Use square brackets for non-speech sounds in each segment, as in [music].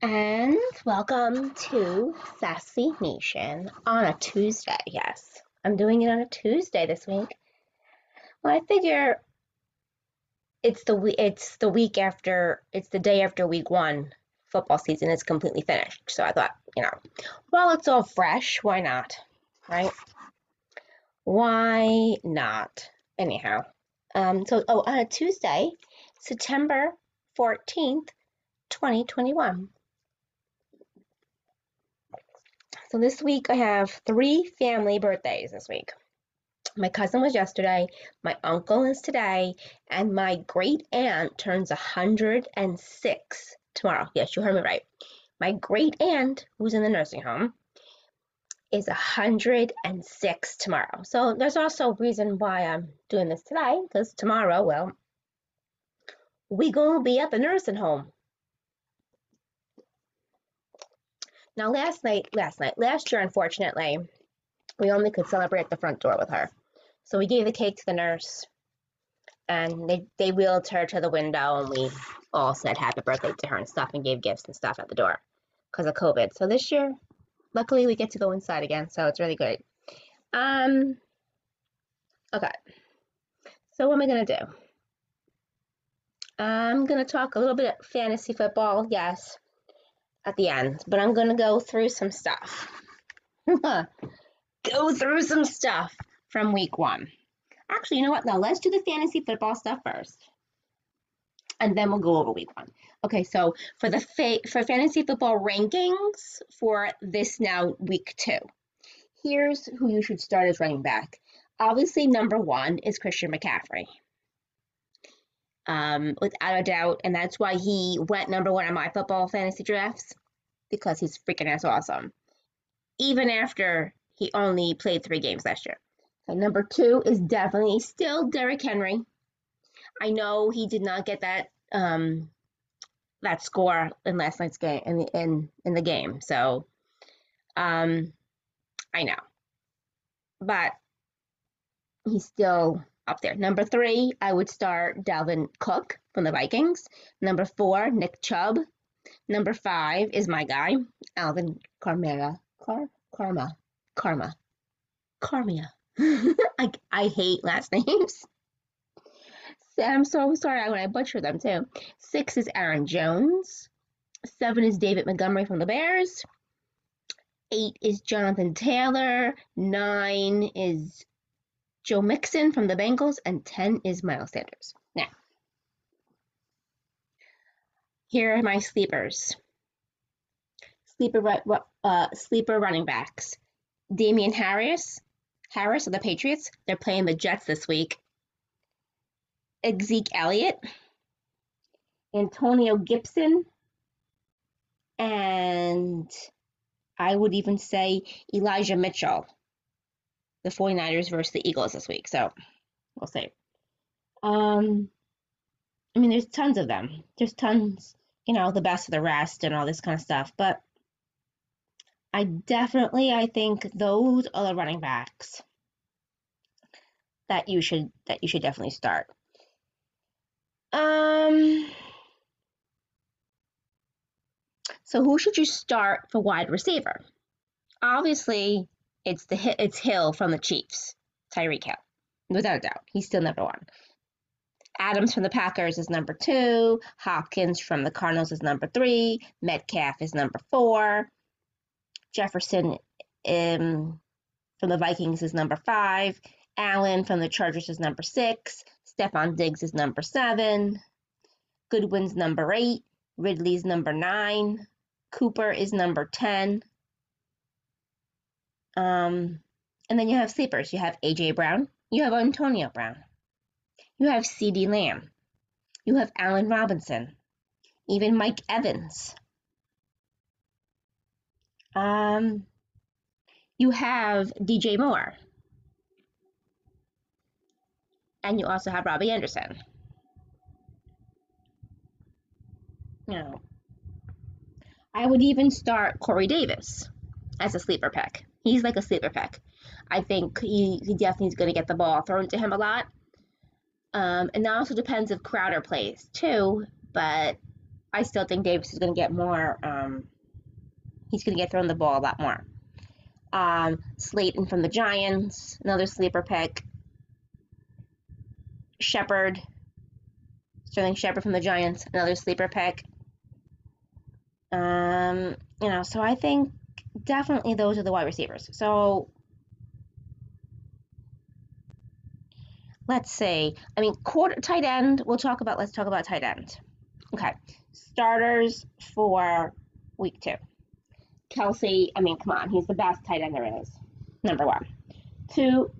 And welcome to Sassy Nation on a Tuesday. Yes, I'm doing it on a Tuesday this week. Well, I figure it's the it's the week after it's the day after week one. Football season is completely finished. So I thought, you know, while it's all fresh, why not? Right? Why not? Anyhow, um, so oh, on a Tuesday, September 14th, 2021. So this week I have three family birthdays this week. My cousin was yesterday, my uncle is today, and my great aunt turns 106 tomorrow. Yes, you heard me right. My great aunt, who's in the nursing home, is 106 tomorrow. So there's also a reason why I'm doing this today, because tomorrow, well, we gonna be at the nursing home. Now, last night, last night, last year, unfortunately, we only could celebrate at the front door with her. So we gave the cake to the nurse, and they, they wheeled her to the window, and we all said happy birthday to her and stuff, and gave gifts and stuff at the door because of COVID. So this year, luckily, we get to go inside again, so it's really great. Um, okay. So what am I gonna do? I'm gonna talk a little bit fantasy football, yes at the end, but I'm going to go through some stuff. [laughs] go through some stuff from week one. Actually, you know what? Now let's do the fantasy football stuff first. And then we'll go over week one. Okay, so for the fa- for fantasy football rankings for this now week two, here's who you should start as running back. Obviously, number one is Christian McCaffrey. Um, without a doubt, and that's why he went number one on my football fantasy drafts because he's freaking ass awesome. Even after he only played three games last year. Number two is definitely still Derrick Henry. I know he did not get that um, that score in last night's game in the in in the game. So um, I know, but he's still up there. Number three, I would start Dalvin Cook from the Vikings. Number four, Nick Chubb Number five is my guy, Alvin Carmera. Car Karma. Karma. Carmia. [laughs] I, I hate last [laughs] names. I'm so sorry when I butcher them too. Six is Aaron Jones. Seven is David Montgomery from the Bears. Eight is Jonathan Taylor. Nine is Joe Mixon from the Bengals. And 10 is Miles Sanders. Now, here are my sleepers. Sleeper, uh, sleeper running backs. Damien Harris, Harris of the Patriots. They're playing the Jets this week. Zeke Elliott, Antonio Gibson, and I would even say Elijah Mitchell. The 49ers versus the Eagles this week. So we'll see. Um, I mean, there's tons of them. There's tons you know, the best of the rest and all this kind of stuff. But I definitely, I think those are the running backs that you should that you should definitely start. Um. So who should you start for wide receiver? Obviously, it's the it's Hill from the Chiefs, Tyreek Hill, without a doubt. He's still number one. Adams from the Packers is number two. Hopkins from the Cardinals is number three. Metcalf is number four. Jefferson um, from the Vikings is number five. Allen from the Chargers is number six. Stefon Diggs is number seven. Godwin's number eight. Ridley's number nine. Cooper is number 10. Um, and then you have sleepers. You have A.J. Brown. You have Antonio Brown. You have CeeDee Lamb. You have Allen Robinson. Even Mike Evans. Um, you have DJ Moore. And you also have Robbie Anderson. Know, I would even start Corey Davis as a sleeper pick. He's like a sleeper pick. I think he, he definitely is going to get the ball thrown to him a lot. Um, and that also depends if Crowder plays too, but I still think Davis is going to get more. Um, he's going to get thrown the ball a lot more. Um, Slayton from the Giants, another sleeper pick. Shepard, Sterling Shepard from the Giants, another sleeper pick. Um, you know, so I think definitely those are the wide receivers. So let's see. I mean, quarter tight end. We'll talk about. Let's talk about tight end. Okay, starters for week two. Kelce. I mean, come on, he's the best tight end there is. Number one. Two,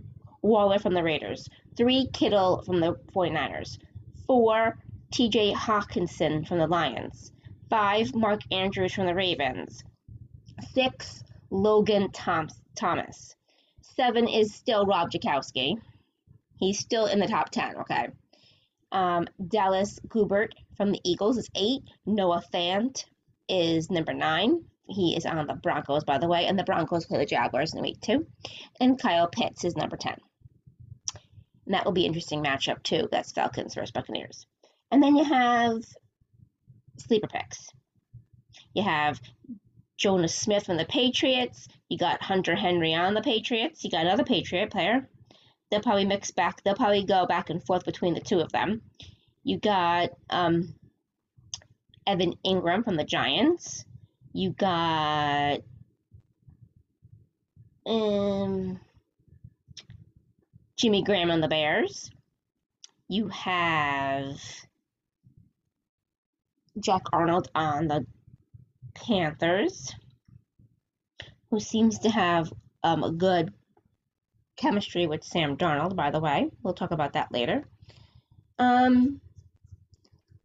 Waller from the Raiders. Three, Kittle from the 49ers. Four, TJ Hockenson from the Lions. Five, Mark Andrews from the Ravens. Six, Logan Thomas. Seven is still Rob Gronkowski. He's still in the top 10, okay? Um, Dallas Goedert from the Eagles is eight. Noah Fant is number nine. He is on the Broncos, by the way, and the Broncos play the Jaguars in week two. And Kyle Pitts is number 10. And that will be an interesting matchup, too. That's Falcons versus Buccaneers. And then you have sleeper picks. You have Jonnu Smith from the Patriots. You got Hunter Henry on the Patriots. You got another Patriot player, they'll probably mix back. They'll probably go back and forth between the two of them. You got um, Evan Engram from the Giants. You got um, Jimmy Graham on the Bears. You have Jack Arnold on the Panthers, who seems to have um, a good chemistry with Sam Darnold, by the way. We'll talk about that later. Um,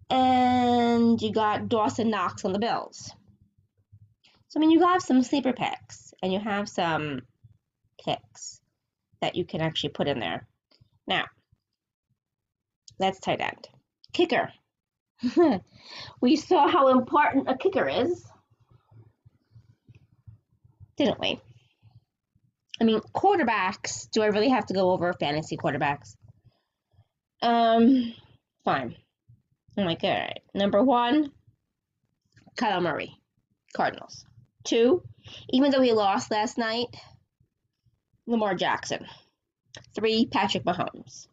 and you got Dawson Knox on the Bills. So, I mean, you have some sleeper picks and you have some picks that you can actually put in there. Now, that's tight end. Kicker. [laughs] we saw how important a kicker is, didn't we? I mean, quarterbacks. Do I really have to go over fantasy quarterbacks? Um, fine. I'm like, all right. Number one, Kyle Murray, Cardinals. Two, even though he lost last night, Lamar Jackson. Three, Patrick Mahomes.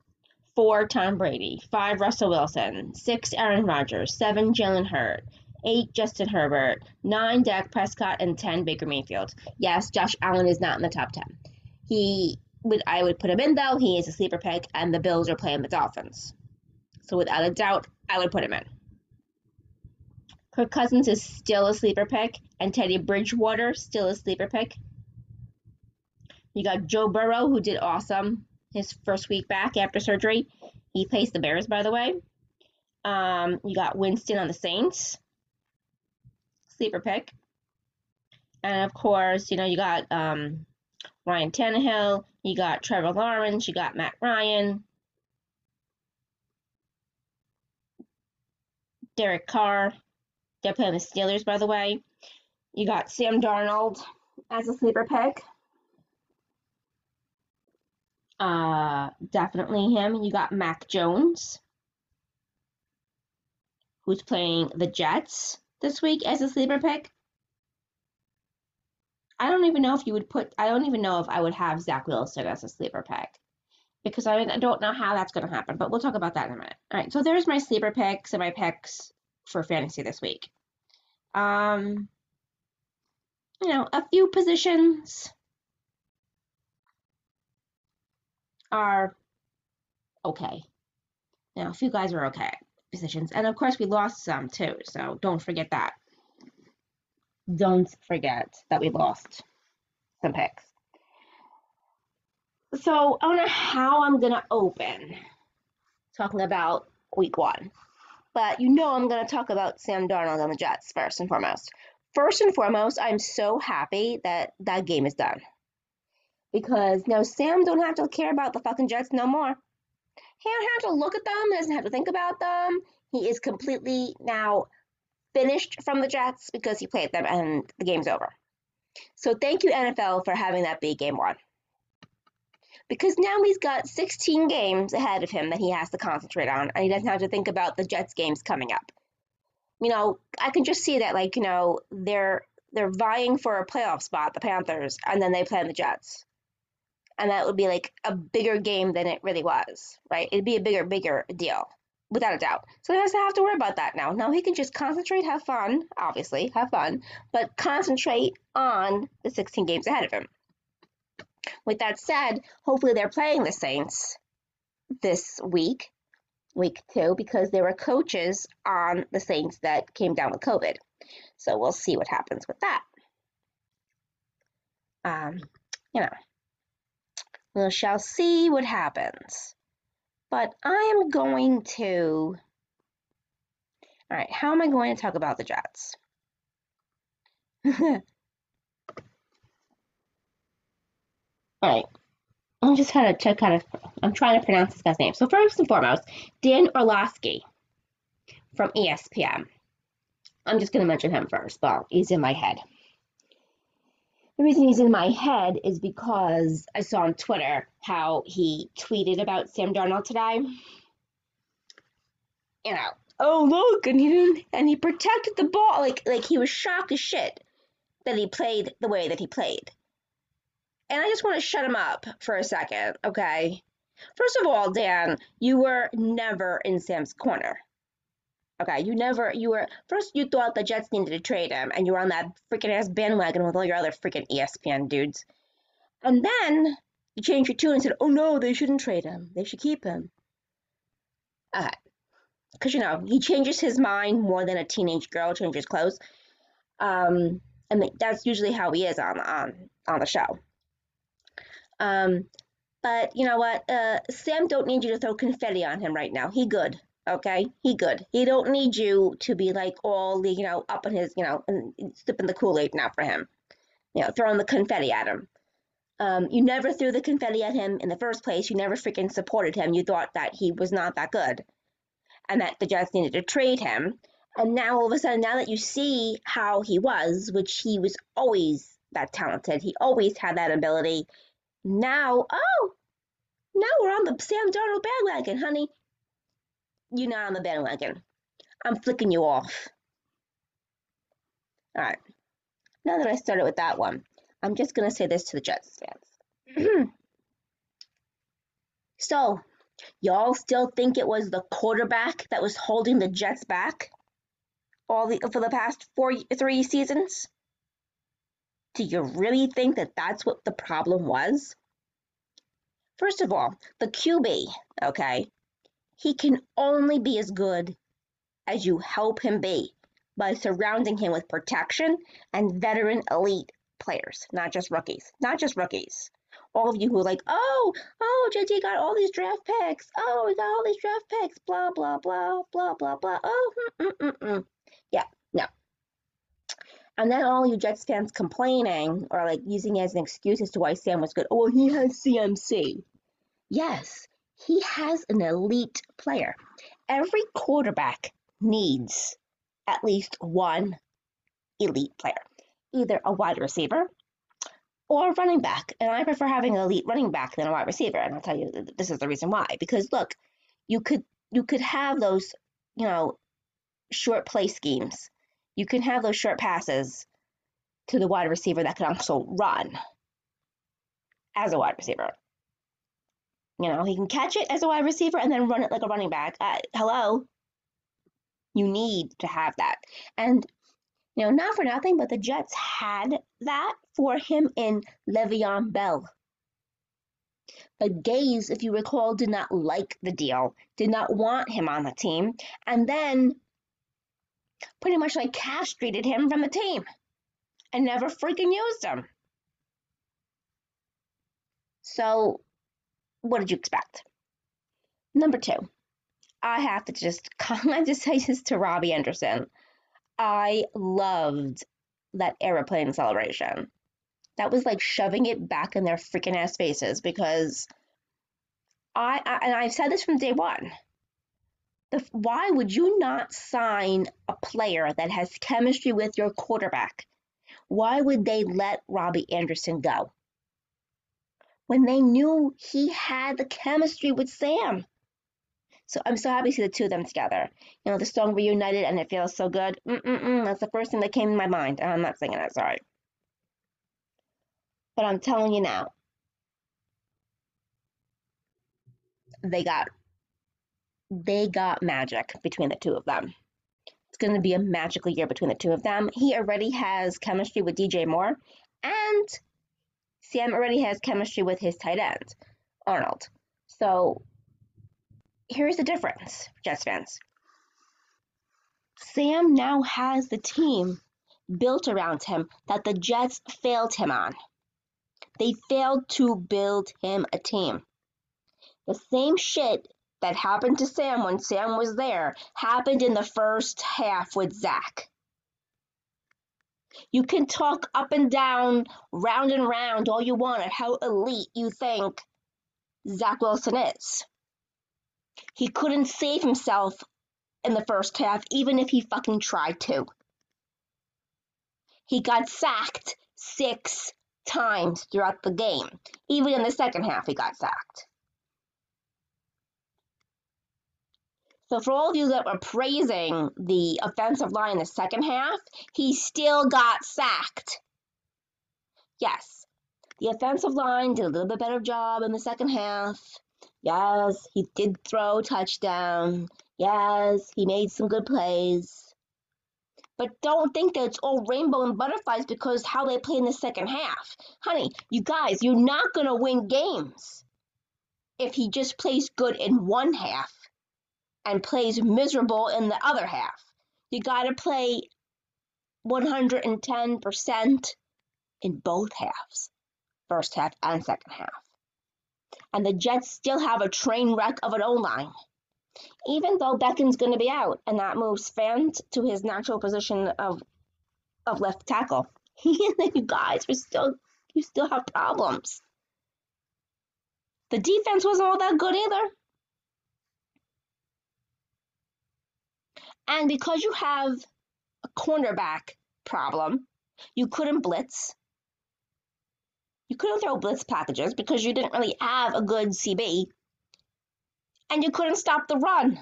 Four, Tom Brady. Five, Russell Wilson. Six, Aaron Rodgers. Seven, Jalen Hurts eight Justin Herbert, nine Dak Prescott, and ten Baker Mayfield. Yes, Josh Allen is not in the top ten. He would I would put him in though. He is a sleeper pick, and the Bills are playing the Dolphins. So without a doubt, I would put him in. Kirk Cousins is still a sleeper pick, and Teddy Bridgewater still a sleeper pick. You got Joe Burrow, who did awesome his first week back after surgery. He plays the Bears, by the way. Um, you got Winston on the Saints sleeper pick. And of course, you know, you got um, Ryan Tannehill, you got Trevor Lawrence, you got Matt Ryan, Derek Carr. They're playing the Steelers, by the way. You got Sam Darnold as a sleeper pick. Uh, definitely him. You got Mac Jones, who's playing the Jets this week as a sleeper pick. I don't even know if you would put, I don't even know if I would have Zach Wilson as a sleeper pick because I, I don't know how that's going to happen, but we'll talk about that in a minute. All right, so there's my sleeper picks and my picks for fantasy this week. Um, you know, a few positions are okay. Now, a few guys are okay positions. And of course, we lost some too, so don't forget that. Don't forget that we lost some picks. So I don't know how I'm going to open talking about week one. But you know I'm going to talk about Sam Darnold and the Jets first and foremost. First and foremost, I'm so happy that that game is done. Because now Sam don't have to care about the fucking Jets no more. He doesn't have to look at them, He doesn't have to think about them. He is completely now finished from the Jets because he played them and the game's over. So thank you, NFL, for having that be game one. Because now he's got 16 games ahead of him that he has to concentrate on, and he doesn't have to think about the Jets games coming up. you know, I can just see that like, you know, they're they're vying for a playoff spot, the Panthers, and then they play the Jets. And that would be like a bigger game than it really was, right? It'd be a bigger, bigger deal, without a doubt. So he doesn't have to worry about that now. Now he can just concentrate, have fun, obviously, have fun, but concentrate on the 16 games ahead of him. With that said, hopefully they're playing the Saints this week, week two, because there were coaches on the Saints that came down with COVID. So we'll see what happens with that. Um, you know, we shall see what happens. But I am going to. All right, how am I going to talk about the Jets? [laughs] All right. I'm just trying to kind of, I'm trying to pronounce this guy's name. So first and foremost, Dan Orlovsky from ESPN. I'm just going to mention him first, but he's in my head. The reason he's in my head is because I saw on Twitter how he tweeted about Sam Darnold today. You know, oh look, and he didn't, and he protected the ball like like he was shocked as shit that he played the way that he played. And I just want to shut him up for a second, okay? First of all, Dan, you were never in Sam's corner. Okay, you never, you were, first you thought the Jets needed to trade him, and you were on that freaking ass bandwagon with all your other freaking ESPN dudes. And then you changed your tune and said, oh no, they shouldn't trade him. They should keep him. Okay. Because, you know, he changes his mind more than a teenage girl changes clothes. Um, and that's usually how he is on, on, on the show. Um, but you know what? Uh, Sam don't need you to throw confetti on him right now. He good. Okay, he good. He don't need you to be like all the you know up in his you know and sipping the Kool Aid now for him. You know, throwing the confetti at him. Um, you never threw the confetti at him in the first place. You never freaking supported him. You thought that he was not that good, and that the Jets needed to trade him. And now all of a sudden, now that you see how he was, which he was always that talented, he always had that ability now, oh, now we're on the Sam Darnold bandwagon, honey. You're not on the bandwagon. I'm flicking you off. All right. Now that I started with that one, I'm just going to say this to the Jets fans. [clears throat] so, y'all still think it was the quarterback that was holding the Jets back all the for the past four three seasons? Do you really think that that's what the problem was? First of all, the QB, okay, he can only be as good as you help him be by surrounding him with protection and veteran elite players, not just rookies, not just rookies. All of you who are like, oh, oh, JT got all these draft picks. Oh, we got all these draft picks. Blah, blah, blah, blah, blah, blah. Oh, mm, mm, mm, mm. yeah, no. And then all you Jets fans complaining or like using it as an excuse as to why Sam was good. Oh, he has CMC. Yes, he has an elite player. Every quarterback needs at least one elite player, either a wide receiver or running back. And I prefer having an elite running back than a wide receiver. And I'll tell you this is the reason why. Because look, you could you could have those, you know, short play schemes you can have those short passes to the wide receiver that can also run as a wide receiver. You know, he can catch it as a wide receiver and then run it like a running back. Uh, hello. You need to have that. And, you know, not for nothing, but the Jets had that for him in Le'Veon Bell. But Gase, if you recall, did not like the deal, did not want him on the team. And then pretty much like castrated him from the team and never freaking used him. So, what did you expect? Number two, I have to just [laughs] have to say this to Robbie Anderson. I loved that aeroplane celebration. That was like shoving it back in their freaking ass faces because I, I and I've said this from day one the, why would you not sign a player that has chemistry with your quarterback? Why would they let Robbie Anderson go? When they knew he had the chemistry with Sam. So I'm so happy to see the two of them together. You know, the song Reunited and it feels so good. Mm-mm-mm, that's the first thing that came to my mind. I'm not singing it, sorry. But I'm telling you now, they got they got magic between the two of them. It's going to be a magical year between the two of them. He already has chemistry with DJ Moore, and Sam already has chemistry with his tight end, Arnold. So here's the difference, Jets fans. Sam now has the team built around him that the Jets failed him on. They failed to build him a team. The same shit that happened to Sam when Sam was there happened in the first half with Zach. You can talk up and down, round and round all you want at how elite you think Zach Wilson is. He couldn't save himself in the first half, even if he fucking tried to. He got sacked six times throughout the game. Even in the second half, he got sacked. So for all of you that were praising the offensive line in the second half, he still got sacked. Yes, the offensive line did a little bit better job in the second half. Yes, he did throw a touchdown. Yes, he made some good plays. But don't think that it's all rainbow and butterflies because how they play in the second half. Honey, you guys, you're not going to win games if he just plays good in one half and plays miserable in the other half. You got to play 110% in both halves, first half and second half. And the Jets still have a train wreck of an O line. Even though Becton's going to be out, and that moves Fant to his natural position of of left tackle. [laughs] you guys, we still you still have problems. The defense wasn't all that good either. And because you have a cornerback problem, you couldn't blitz. You couldn't throw blitz packages because you didn't really have a good CB. And you couldn't stop the run.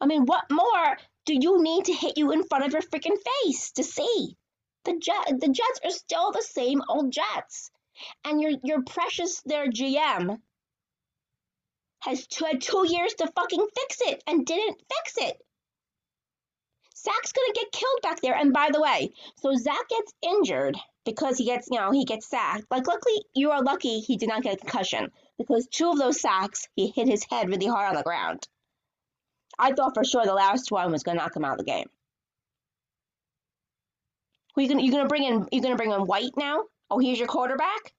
I mean, what more do you need to hit you in front of your freaking face to see? The Jet, the Jets are still the same old Jets, and your your precious their GM has two, had two years to fucking fix it and didn't fix it. Zach's gonna get killed back there. And by the way, so Zach gets injured because he gets, you know, he gets sacked. Like, luckily, you are lucky he did not get a concussion because two of those sacks, he hit his head really hard on the ground. I thought for sure the last one was gonna knock him out of the game. Who you gonna you gonna bring in? you're gonna bring in White now? Oh, here's your quarterback.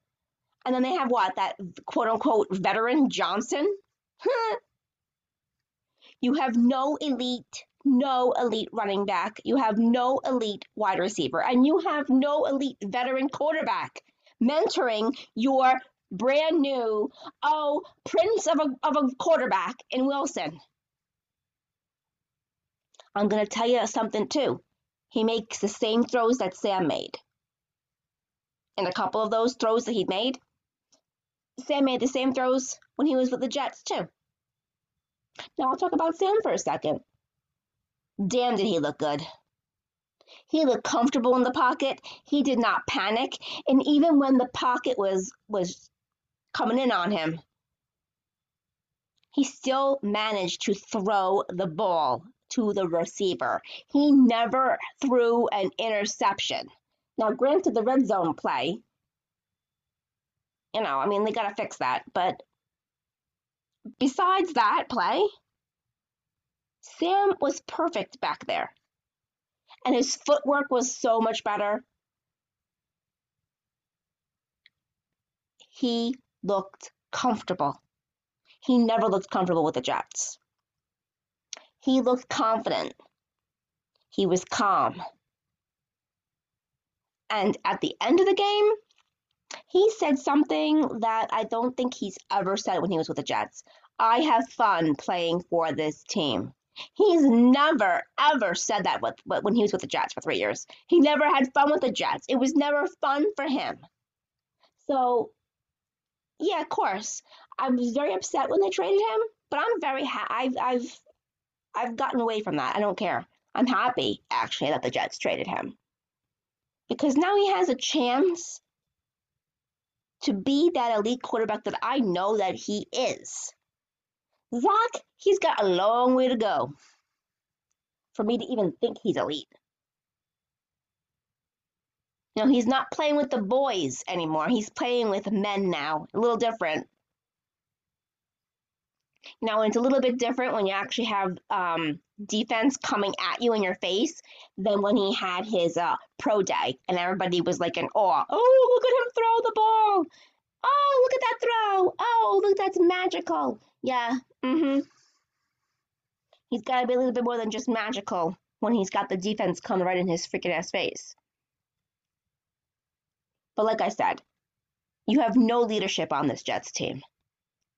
And then they have what that quote unquote veteran Johnson [laughs] you have no elite, no elite running back. You have no elite wide receiver, and you have no elite veteran quarterback mentoring your brand new, oh, prince of a, of a quarterback in Wilson. I'm going to tell you something too. He makes the same throws that Sam made. And a couple of those throws that he made, Sam made the same throws when he was with the Jets, too. Now I'll talk about Sam for a second. Damn, did he look good. He looked comfortable in the pocket. He did not panic. And even when the pocket was was coming in on him, he still managed to throw the ball to the receiver. He never threw an interception. Now, granted, the red zone play you know, I mean, they got to fix that. But besides that play, Sam was perfect back there. And his footwork was so much better. He looked comfortable. He never looked comfortable with the Jets. He looked confident. He was calm. And at the end of the game, he said something that I don't think he's ever said when he was with the Jets. I have fun playing for this team. He's never ever said that with, when he was with the Jets for three years. He never had fun with the Jets. It was never fun for him. So yeah, of course. I was very upset when they traded him, but I'm very ha- I've I've I've gotten away from that. I don't care. I'm happy actually that the Jets traded him because now he has a chance to be that elite quarterback that I know that he is. Zach, he's got a long way to go for me to even think he's elite. You know, he's not playing with the boys anymore. He's playing with men now. A little different. Now it's a little bit different when you actually have um, defense coming at you in your face than when he had his uh, pro day and everybody was like in awe. Oh, look at him throw the ball. Oh, look at that throw. Oh, look, that's magical. Yeah, mm-hmm. He's got to be a little bit more than just magical when he's got the defense coming right in his freaking ass face. But like I said, you have no leadership on this Jets team.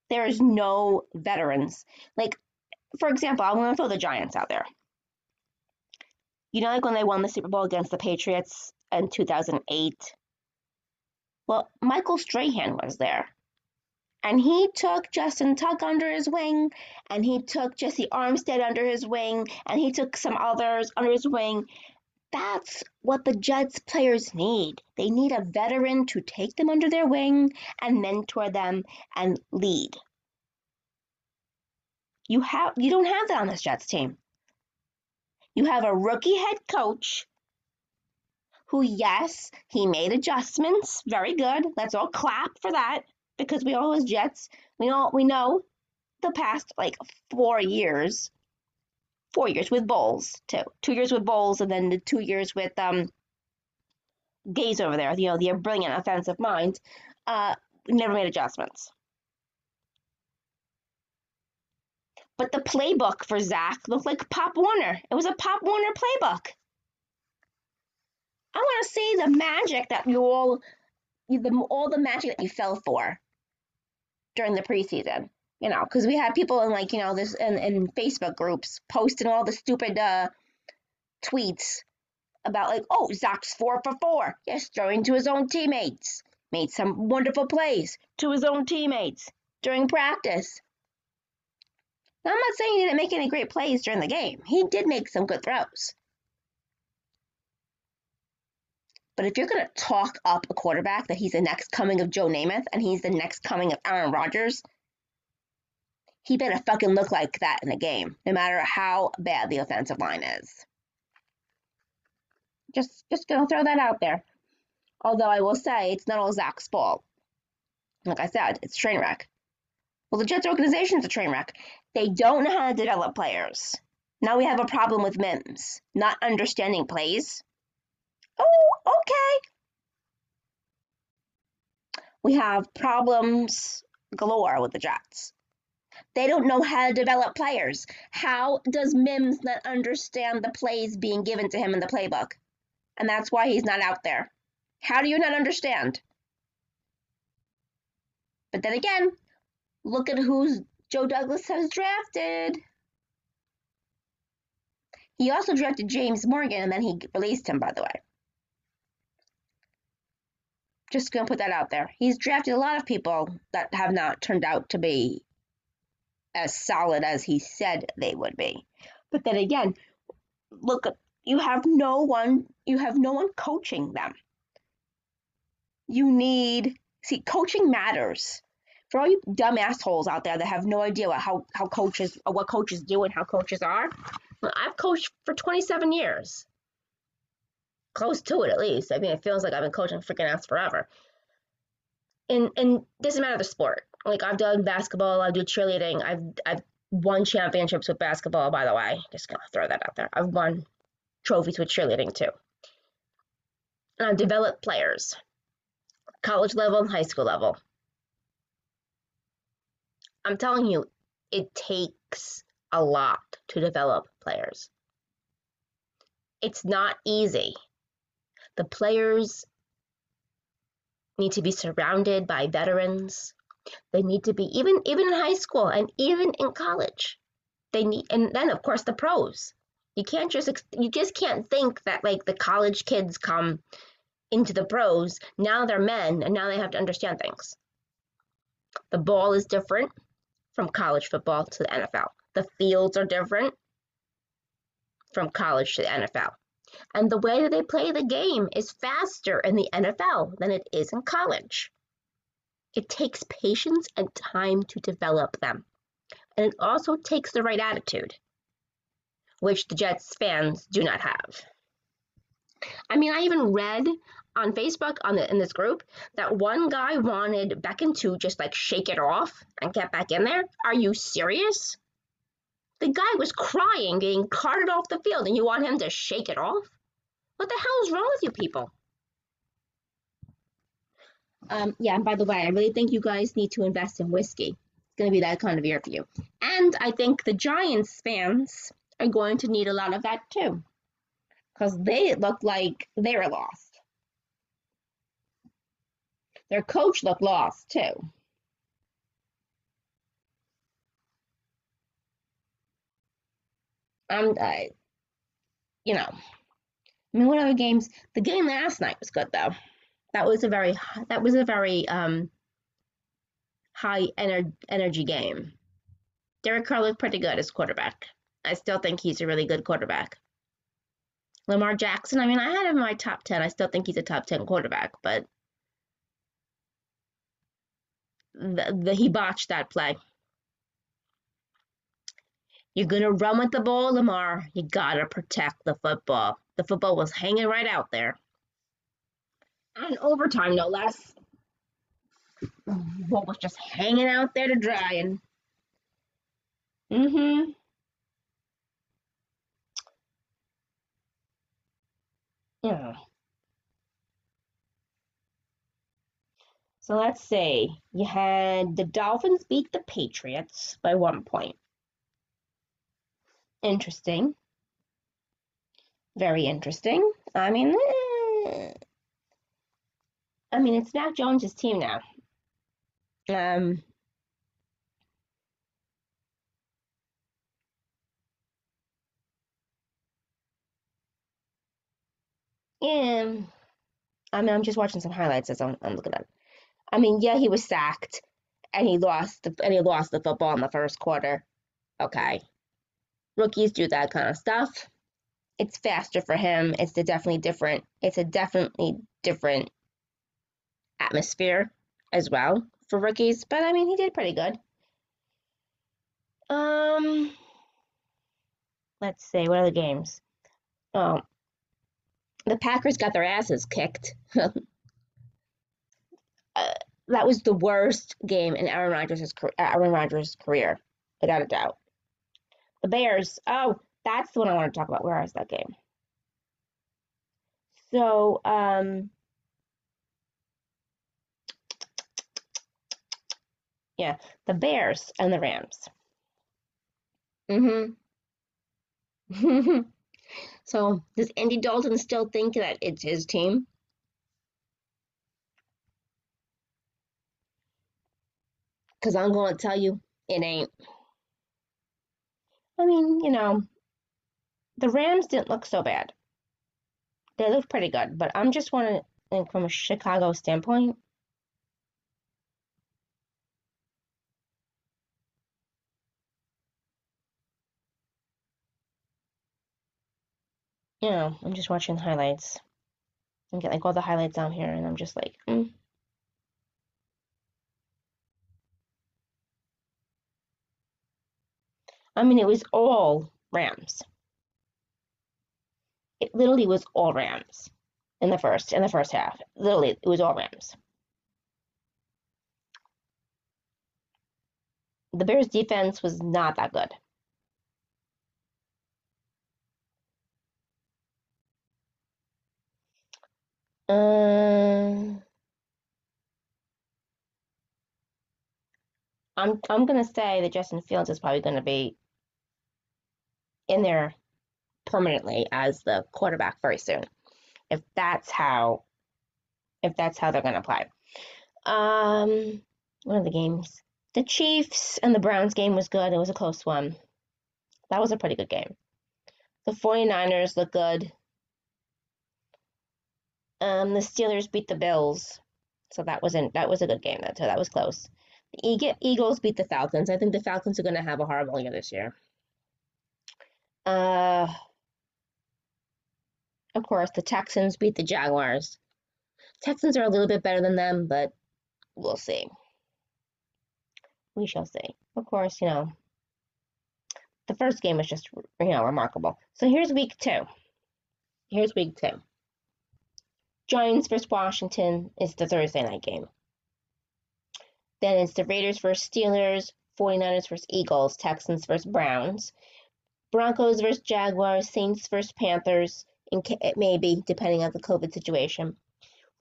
There is no veterans. Like, for example, I'm going to throw the Giants out there. You know, like when they won the Super Bowl against the Patriots in 2008? Well, Michael Strahan was there. And he took Justin Tuck under his wing, and he took Jessie Armstead under his wing, and he took some others under his wing. That's what the Jets players need. They need a veteran to take them under their wing and mentor them and lead. You have you don't have that on this Jets team. You have a rookie head coach who yes, he made adjustments. Very good. Let's all clap for that because we all as Jets, we all we know the past like four years, four years with Bowles, too, two years with Bowles, and then the two years with um Gase over there. You know, the brilliant offensive mind. Uh, never made adjustments. But the playbook for Zach looked like Pop Warner. It was a Pop Warner playbook. I want to see the magic that you all, the all the magic that you fell for during the preseason. You know, because we had people in like you know this in, in Facebook groups posting all the stupid uh, tweets about like, oh, Zach's four for four. Yes, throwing to his own teammates. Made some wonderful plays to his own teammates during practice. Now, I'm not saying he didn't make any great plays during the game. He did make some good throws. But if you're going to talk up a quarterback that he's the next coming of Joe Namath and he's the next coming of Aaron Rodgers, he better fucking look like that in a game, no matter how bad the offensive line is. Just, just gonna throw that out there. Although I will say it's not all Zach's fault. Like I said, it's a train wreck. Well, the Jets organization is a train wreck. They don't know how to develop players. Now we have a problem with Mims not understanding plays. Oh, okay. We have problems galore with the Jets. They don't know how to develop players. How does Mims not understand the plays being given to him in the playbook? And that's why he's not out there. How do you not understand? But then again, look at who's Joe Douglas has drafted. He also drafted James Morgan and then he released him, by the way. Just gonna put that out there. He's drafted a lot of people that have not turned out to be as solid as he said they would be. But then again, look, you have no one, you have no one coaching them. You need, see, coaching matters. For all you dumb assholes out there that have no idea what, how, how coaches, what coaches do and how coaches are, I've coached for 27 years close to it at least. I mean, it feels like I've been coaching freaking ass forever. And and doesn't matter the sport. Like I've done basketball, I do cheerleading. I've I've won championships with basketball. By the way, just gonna throw that out there. I've won trophies with cheerleading too. And I've developed players, college level and high school level. I'm telling you, it takes a lot to develop players. It's not easy. The players need to be surrounded by veterans. They need to be even even in high school and even in college. They need and then of course the pros. You can't just you just can't think that like the college kids come into the pros, now they're men and now they have to understand things. The ball is different from college football to the NFL. The fields are different from college to the NFL. And the way that they play the game is faster in the NFL than it is in college. It takes patience and time to develop them. And it also takes the right attitude, which the Jets fans do not have. I mean, I even read on Facebook on the in this group that one guy wanted Becton to just like shake it off and get back in there. Are you serious? The guy was crying, getting carted off the field, and you want him to shake it off? What the hell is wrong with you people? Um, yeah, and by the way, I really think you guys need to invest in whiskey. It's going to be that kind of year for you. And I think the Giants fans are going to need a lot of that too. Because they look like they were lost. Their coach looked lost too. I'm, uh, you know, I mean, what other games? The game last night was good though. That was a very that was a very um high ener- energy game. Derek Carr looked pretty good as quarterback. I still think he's a really good quarterback. Lamar Jackson, I mean, I had him in my top 10. I still think he's a top 10 quarterback, but the, the, he botched that play. You're going to run with the ball, Lamar. You got to protect the football. The football was hanging right out there. And overtime, no less. Ball was just hanging out there to dry. And mm-hmm. Yeah. So let's say you had the Dolphins beat the Patriots by one point. Interesting. Very interesting. I mean, eh, I mean, it's Mac Jones's team now. Um, yeah. I mean, I'm just watching some highlights as I'm, I'm looking at. It. I mean, yeah, he was sacked, and he lost the and he lost the football in the first quarter. Okay, rookies do that kind of stuff. It's faster for him. It's a definitely different. It's a definitely different atmosphere as well for rookies. But I mean, he did pretty good. Um, let's see what are the games. Oh, the Packers got their asses kicked. [laughs] uh, that was the worst game in Aaron Rodgers' Aaron Rodgers' career, without a doubt. The Bears. Oh, that's the one I want to talk about. Where is that game? So, um, yeah, the Bears and the Rams. Mm-hmm. [laughs] so, does Andy Dalton still think that it's his team? Because I'm going to tell you, it ain't. I mean, you know, the Rams didn't look so bad. They looked pretty good, but I'm just want to think from a Chicago standpoint. You know, I'm just watching highlights. and get like all the highlights down here, and I'm just like, mm. I mean, it was all Rams. It literally was all Rams in the first in the first half. Literally, it was all Rams. The Bears defense was not that good. Um, I'm I'm gonna say that Justin Fields is probably gonna be in there permanently as the quarterback very soon. If that's how if that's how they're to play. Um one of the games. The Chiefs and the Browns game was good. It was a close one. That was a pretty good game. The 49ers look good. Um the Steelers beat the Bills. So that wasn't that was a good game. That so that was close. The Eagles beat the Falcons. I think the Falcons are going to have a horrible year this year. Uh, of course, the Texans beat the Jaguars. Texans are a little bit better than them, but we'll see. We shall see. Of course, you know, the first game was just, you know, remarkable. So here's week two. Here's week two. Giants versus Washington is the Thursday night game. Then it's the Raiders versus Steelers, 49ers versus Eagles, Texans versus Browns, Broncos versus Jaguars, Saints versus Panthers, it may be depending on the COVID situation.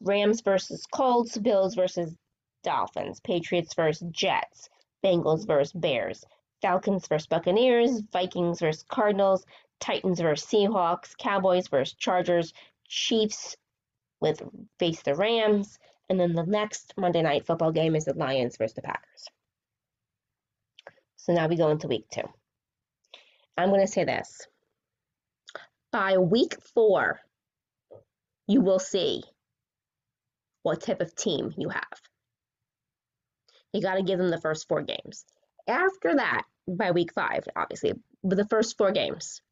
Rams versus Colts, Bills versus Dolphins, Patriots versus Jets, Bengals versus Bears, Falcons versus Buccaneers, Vikings versus Cardinals, Titans versus Seahawks, Cowboys versus Chargers, Chiefs with face the Rams, and then the next Monday night football game is the Lions versus the Packers. So now we go into week two. I'm going to say this. By week four, you will see what type of team you have. You got to give them the first four games. After that, by week five, obviously, but the first four games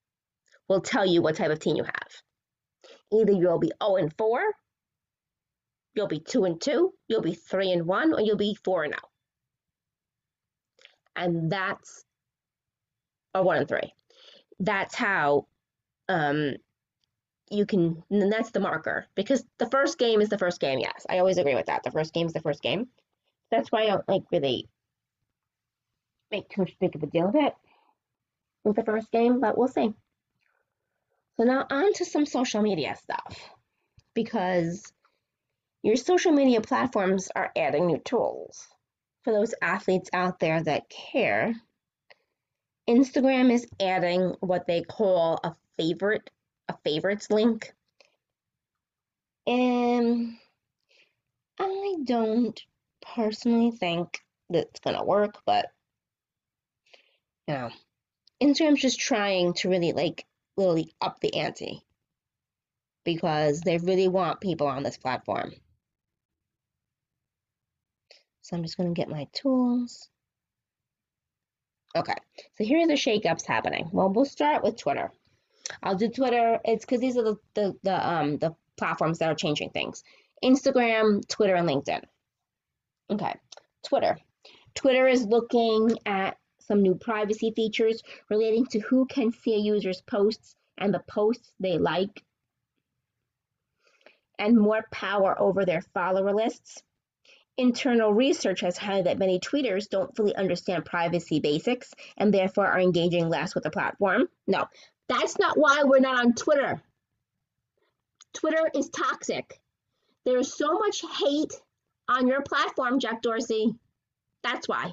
will tell you what type of team you have. Either you'll be 0 and 4, you'll be 2 and 2, you'll be 3 and 1, or you'll be 4 and out. And that's a 1 and 3. That's how um, you can, and that's the marker because the first game is the first game. Yes, I always agree with that. The first game is the first game. That's why I don't like really make too much big of a deal of it with the first game, but we'll see. So now on to some social media stuff because your social media platforms are adding new tools. For those athletes out there that care, Instagram is adding what they call a favorite a favorites link. And I don't personally think that's gonna work, but you know, Instagram's just trying to really like literally up the ante because they really want people on this platform. So I'm just gonna get my tools. Okay, so here are the shakeups happening. Well, we'll start with Twitter. I'll do Twitter. It's because these are the, the, the, um, the platforms that are changing things. Instagram, Twitter, and LinkedIn. Okay, Twitter. Twitter is looking at some new privacy features relating to who can see a user's posts and the posts they like, and more power over their follower lists. Internal research has highlighted that many tweeters don't fully understand privacy basics and therefore are engaging less with the platform. No, that's not why we're not on Twitter. Twitter is toxic. There's so much hate on your platform, Jack Dorsey. That's why.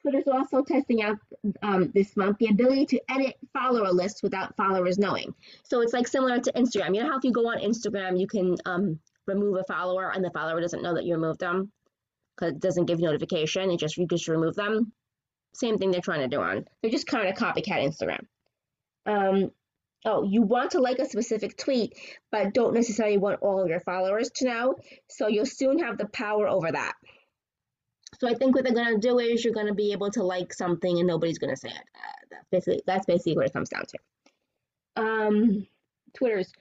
Twitter's also testing out um, this month the ability to edit follower lists without followers knowing. So it's like similar to Instagram. You know how if you go on Instagram, you can um, remove a follower and the follower doesn't know that you removed them because it doesn't give notification. It just you just remove them. Same thing they're trying to do on. They're just kind of copycat Instagram um, oh, you want to like a specific tweet, but don't necessarily want all of your followers to know. So you'll soon have the power over that. So I think what they're to do is you're to be able to like something and nobody's to say it. Uh, that's basically that's basically what it comes down to. Um, Twitter's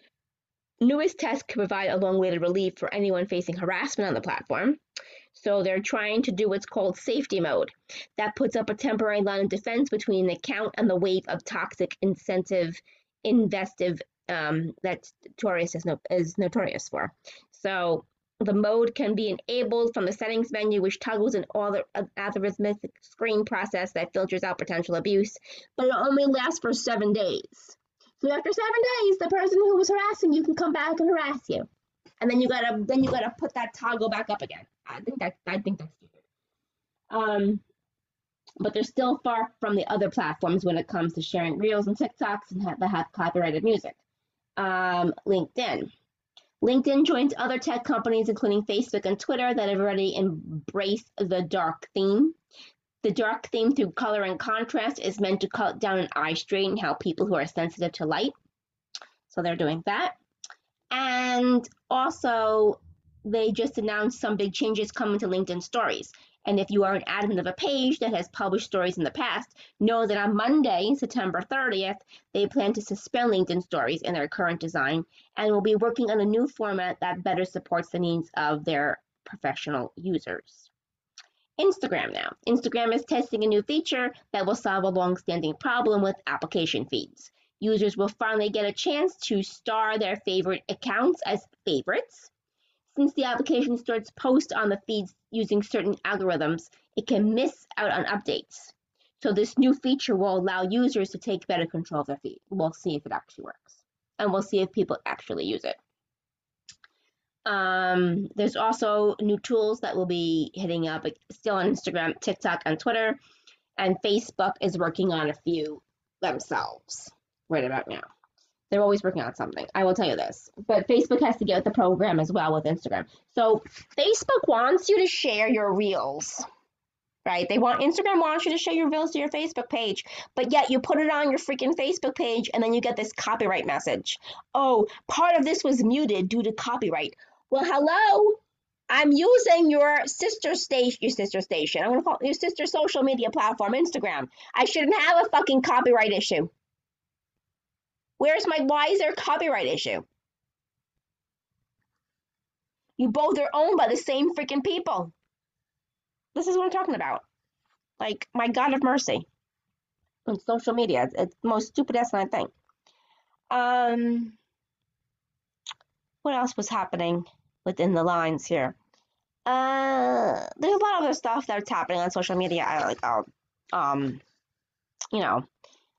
newest test could provide a long-awaited relief for anyone facing harassment on the platform. So they're trying to do what's called safety mode. That puts up a temporary line of defense between the count and the wave of toxic incentive investive um, that Taurus is, no, is notorious for. So the mode can be enabled from the settings menu, which toggles an algorithmic screen process that filters out potential abuse, but it only lasts for seven days. So after seven days, the person who was harassing you can come back and harass you, and then you gotta then you gotta put that toggle back up again. I think that I think that's stupid. Um, but they're still far from the other platforms when it comes to sharing reels and TikToks and have, that have copyrighted music. Um, LinkedIn. LinkedIn joins other tech companies, including Facebook and Twitter, that have already embraced the dark theme. The dark theme through color and contrast is meant to cut down an eye strain and help people who are sensitive to light. So they're doing that. And also, they just announced some big changes coming to LinkedIn stories. And if you are an admin of a page that has published stories in the past, know that on Monday, September 30th, they plan to suspend LinkedIn stories in their current design and will be working on a new format that better supports the needs of their professional users. Instagram now. Instagram is testing a new feature that will solve a long-standing problem with application feeds. Users will finally get a chance to star their favorite accounts as favorites. Since the application starts posts on the feeds using certain algorithms, it can miss out on updates. So this new feature will allow users to take better control of their feed. We'll see if it actually works. And we'll see if people actually use it. Um, there's also new tools that will be hitting up still on Instagram, TikTok, and Twitter. And Facebook is working on a few themselves right about now. They're always working on something. I will tell you this. But Facebook has to get with the program as well with Instagram. So Facebook wants you to share your reels. Right? They want Instagram wants you to share your reels to your Facebook page, but yet you put it on your freaking Facebook page and then you get this copyright message. Oh, part of this was muted due to copyright. Well, hello. I'm using your sister station, your sister station. I'm gonna call your sister social media platform, Instagram. I shouldn't have a fucking copyright issue. Where's my, why is there a copyright issue? You both are owned by the same freaking people. This is what I'm talking about. Like, my God of mercy. On social media, it's, the most stupidest thing Um, what else was happening within the lines here? Uh, there's a lot of other stuff that's happening on social media. I like, um, um, you know,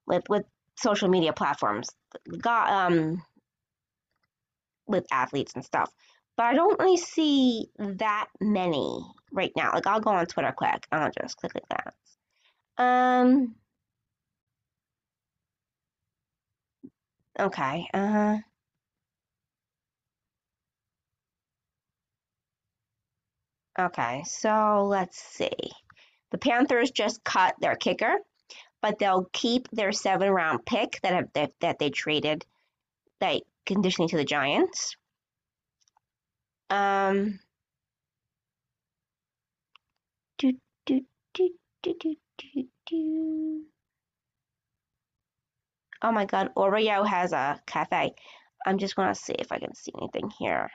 with with social media platforms got um with athletes and stuff. But I don't really see that many right now. Like I'll go on Twitter quick. I'll just click like that. Um Okay. Uh Okay, so let's see. The Panthers just cut their kicker but they'll keep their seven round pick that have, that, that they traded like conditioning to the Giants. Um do, do, do, do, do, do, do. Oh my god, Oreo has a cafe. I'm just gonna see if I can see anything here.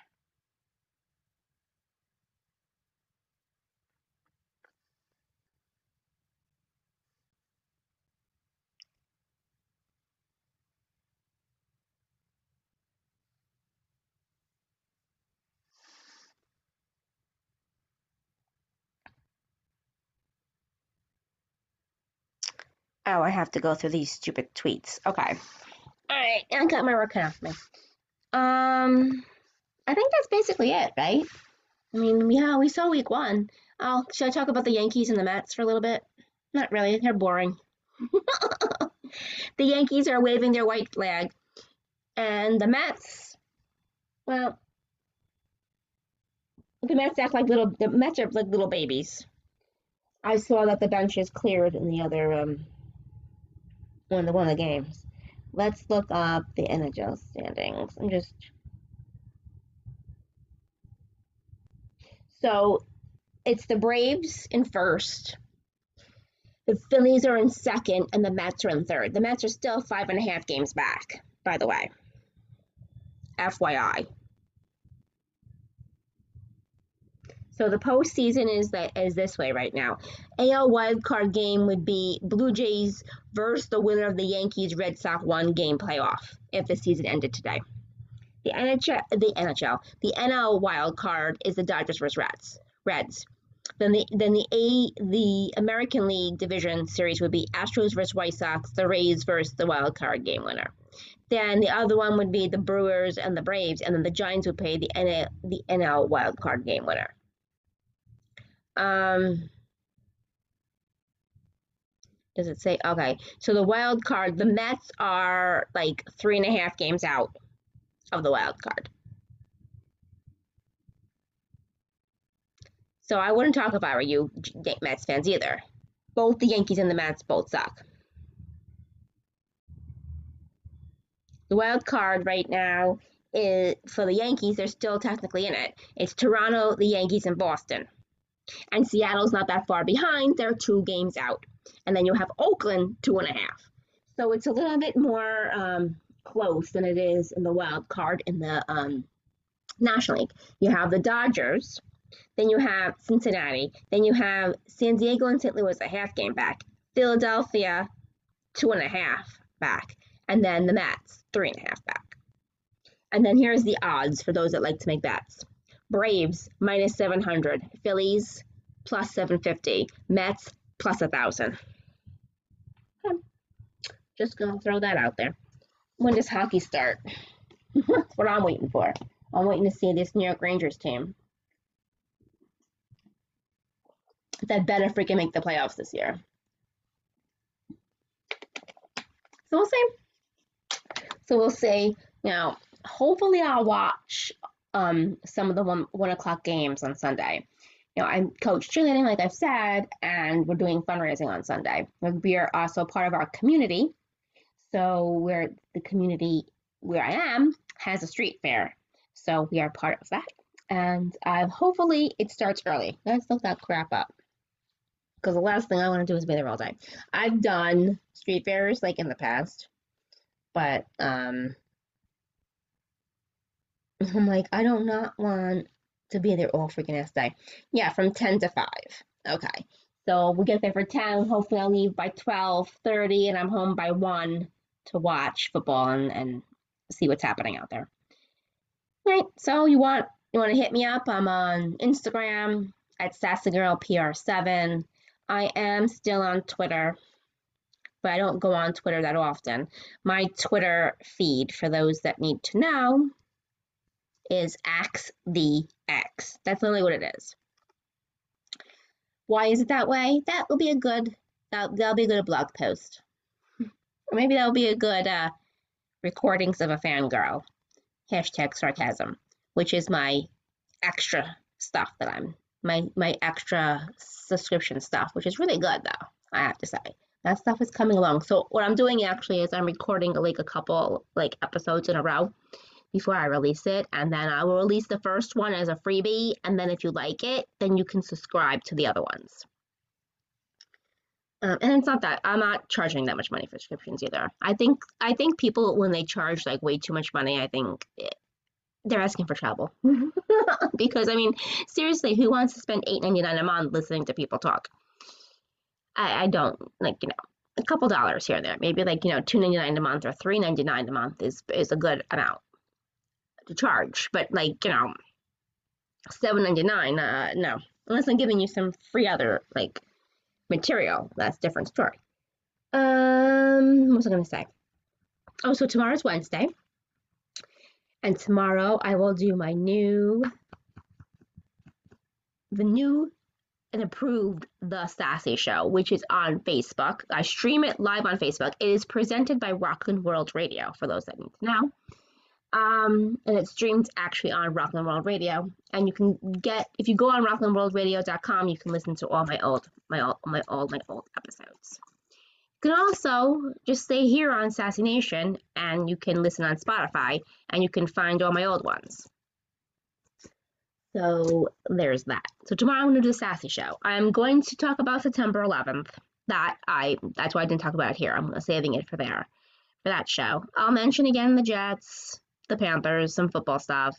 Oh, I have to go through these stupid tweets. Okay. All right, I got my work cut off me. Um, I think that's basically it, right? I mean, yeah, we saw week one. Oh, should I talk about the Yankees and the Mets for a little bit? Not really. They're boring. [laughs] the Yankees are waving their white flag, and the Mets, well, the Mets act like little. The Mets are like little babies. I saw that the bench is cleared in the other um, one of the one of the games. Let's look up the NHL standings. I'm just so it's the Braves in first. The Phillies are in second, and the Mets are in third. The Mets are still five and a half games back, by the way. FYI. So the postseason is that is this way right now. AL wildcard game would be Blue Jays versus the winner of the Yankees Red Sox one game playoff if the season ended today. The NHL, the NHL, the NL wild card is the Dodgers versus Reds. Reds. Then the then the A the American League Division Series would be Astros versus White Sox, the Rays versus the wild card game winner. Then the other one would be the Brewers and the Braves, and then the Giants would play the NL the NL wild card game winner. Um, does it say? Okay, so the wild card, the Mets are like three and a half games out of the wild card. So I wouldn't talk if I were you Mets fans either. Both the Yankees and the Mets both suck. The wild card right now is for the Yankees, they're still technically in it. It's Toronto, the Yankees, and Boston. And Seattle's not that far behind. They're two games out. And then you have Oakland two and a half. So it's a little bit more um, close than it is in the wild card in the um, National League. You have the Dodgers, then you have Cincinnati, then you have San Diego and St. Louis a half game back, Philadelphia two and a half back, and then the Mets three and a half back. And then here's the odds for those that like to make bets. Braves minus 700, Phillies plus 750, Mets plus 1,000. Hmm. Just gonna throw that out there. When does hockey start? [laughs] That's what I'm waiting for. I'm waiting to see this New York Rangers team. That better freaking make the playoffs this year. So we'll see. So we'll see. Now, hopefully, I'll watch um, some of the one one o'clock games on Sunday. You know, I'm coach cheerleading, like I've said, and we're doing fundraising on Sunday. We are also part of our community. So where the community where I am has a street fair. So we are part of that. And uh, hopefully it starts early. Let's look that crap up. Because the last thing I want to do is be there all day. I've done street fairs like in the past, but um, I'm like, I do not want to be there all freaking ass day. Yeah, from 10 to 5. Okay. So we get there for 10. Hopefully I'll leave by 12:30 and I'm home by 1 to watch football and, and see what's happening out there. Right. So you want you want to hit me up? I'm on Instagram at sassygirlpr7. I am still on Twitter, but I don't go on Twitter that often. My Twitter feed, for those that need to know, is Ax the X. That's literally what it is. Why is it that way? That will be a good that, that'll be a good blog post. [laughs] Or maybe that'll be a good uh, recordings of a fangirl. Hashtag sarcasm, which is my extra stuff that I'm my my extra subscription stuff, which is really good though, I have to say. That stuff is coming along. So what I'm doing actually is I'm recording like a couple like episodes in a row before I release it. And then I will release the first one as a freebie. And then if you like it, then you can subscribe to the other ones. Um, and it's not that I'm not charging that much money for subscriptions either. I think I think people when they charge like way too much money, I think it, they're asking for trouble. [laughs] because I mean, seriously, who wants to spend eight ninety nine a month listening to people talk? I, I don't like you know a couple dollars here and there. Maybe like you know two ninety nine a month or three ninety nine a month is is a good amount to charge. But like you know, seven ninety nine, uh, no, unless I'm giving you some free other like material. That's different story. Um, what was I gonna say? Oh, so tomorrow's Wednesday. And tomorrow I will do my new, the new and approved The Sassy Show, which is on Facebook. I stream it live on Facebook. It is presented by Rockland World Radio, for those that need to know. Um, and it's streamed actually on Rockland World Radio. And you can get if you go on rocklandworldradio.com, you can listen to all my old my old my old my old episodes. You can also just stay here on Sassy Nation and you can listen on Spotify and you can find all my old ones. So there's that. So tomorrow I'm to do the Sassy Show. I'm going to talk about September 11th. That I that's why I didn't talk about it here. I'm saving it for there for that show. I'll mention again the Jets, the Panthers, some football stuff,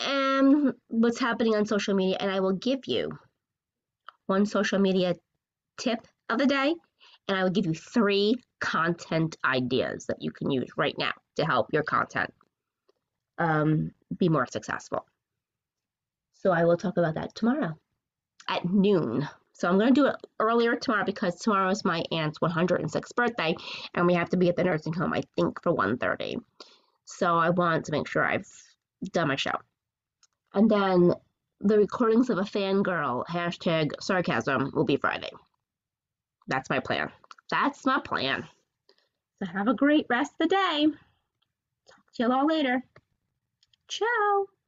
and what's happening on social media. And I will give you one social media tip of the day, and I will give you three content ideas that you can use right now to help your content um, be more successful. So I will talk about that tomorrow at noon. So I'm going to do it earlier tomorrow because tomorrow is my aunt's 106th birthday and we have to be at the nursing home, I think, for 1.30. So I want to make sure I've done my show. And then the recordings of a fangirl, hashtag sarcasm, will be Friday. That's my plan. That's my plan. So have a great rest of the day. Talk to you all later. Ciao.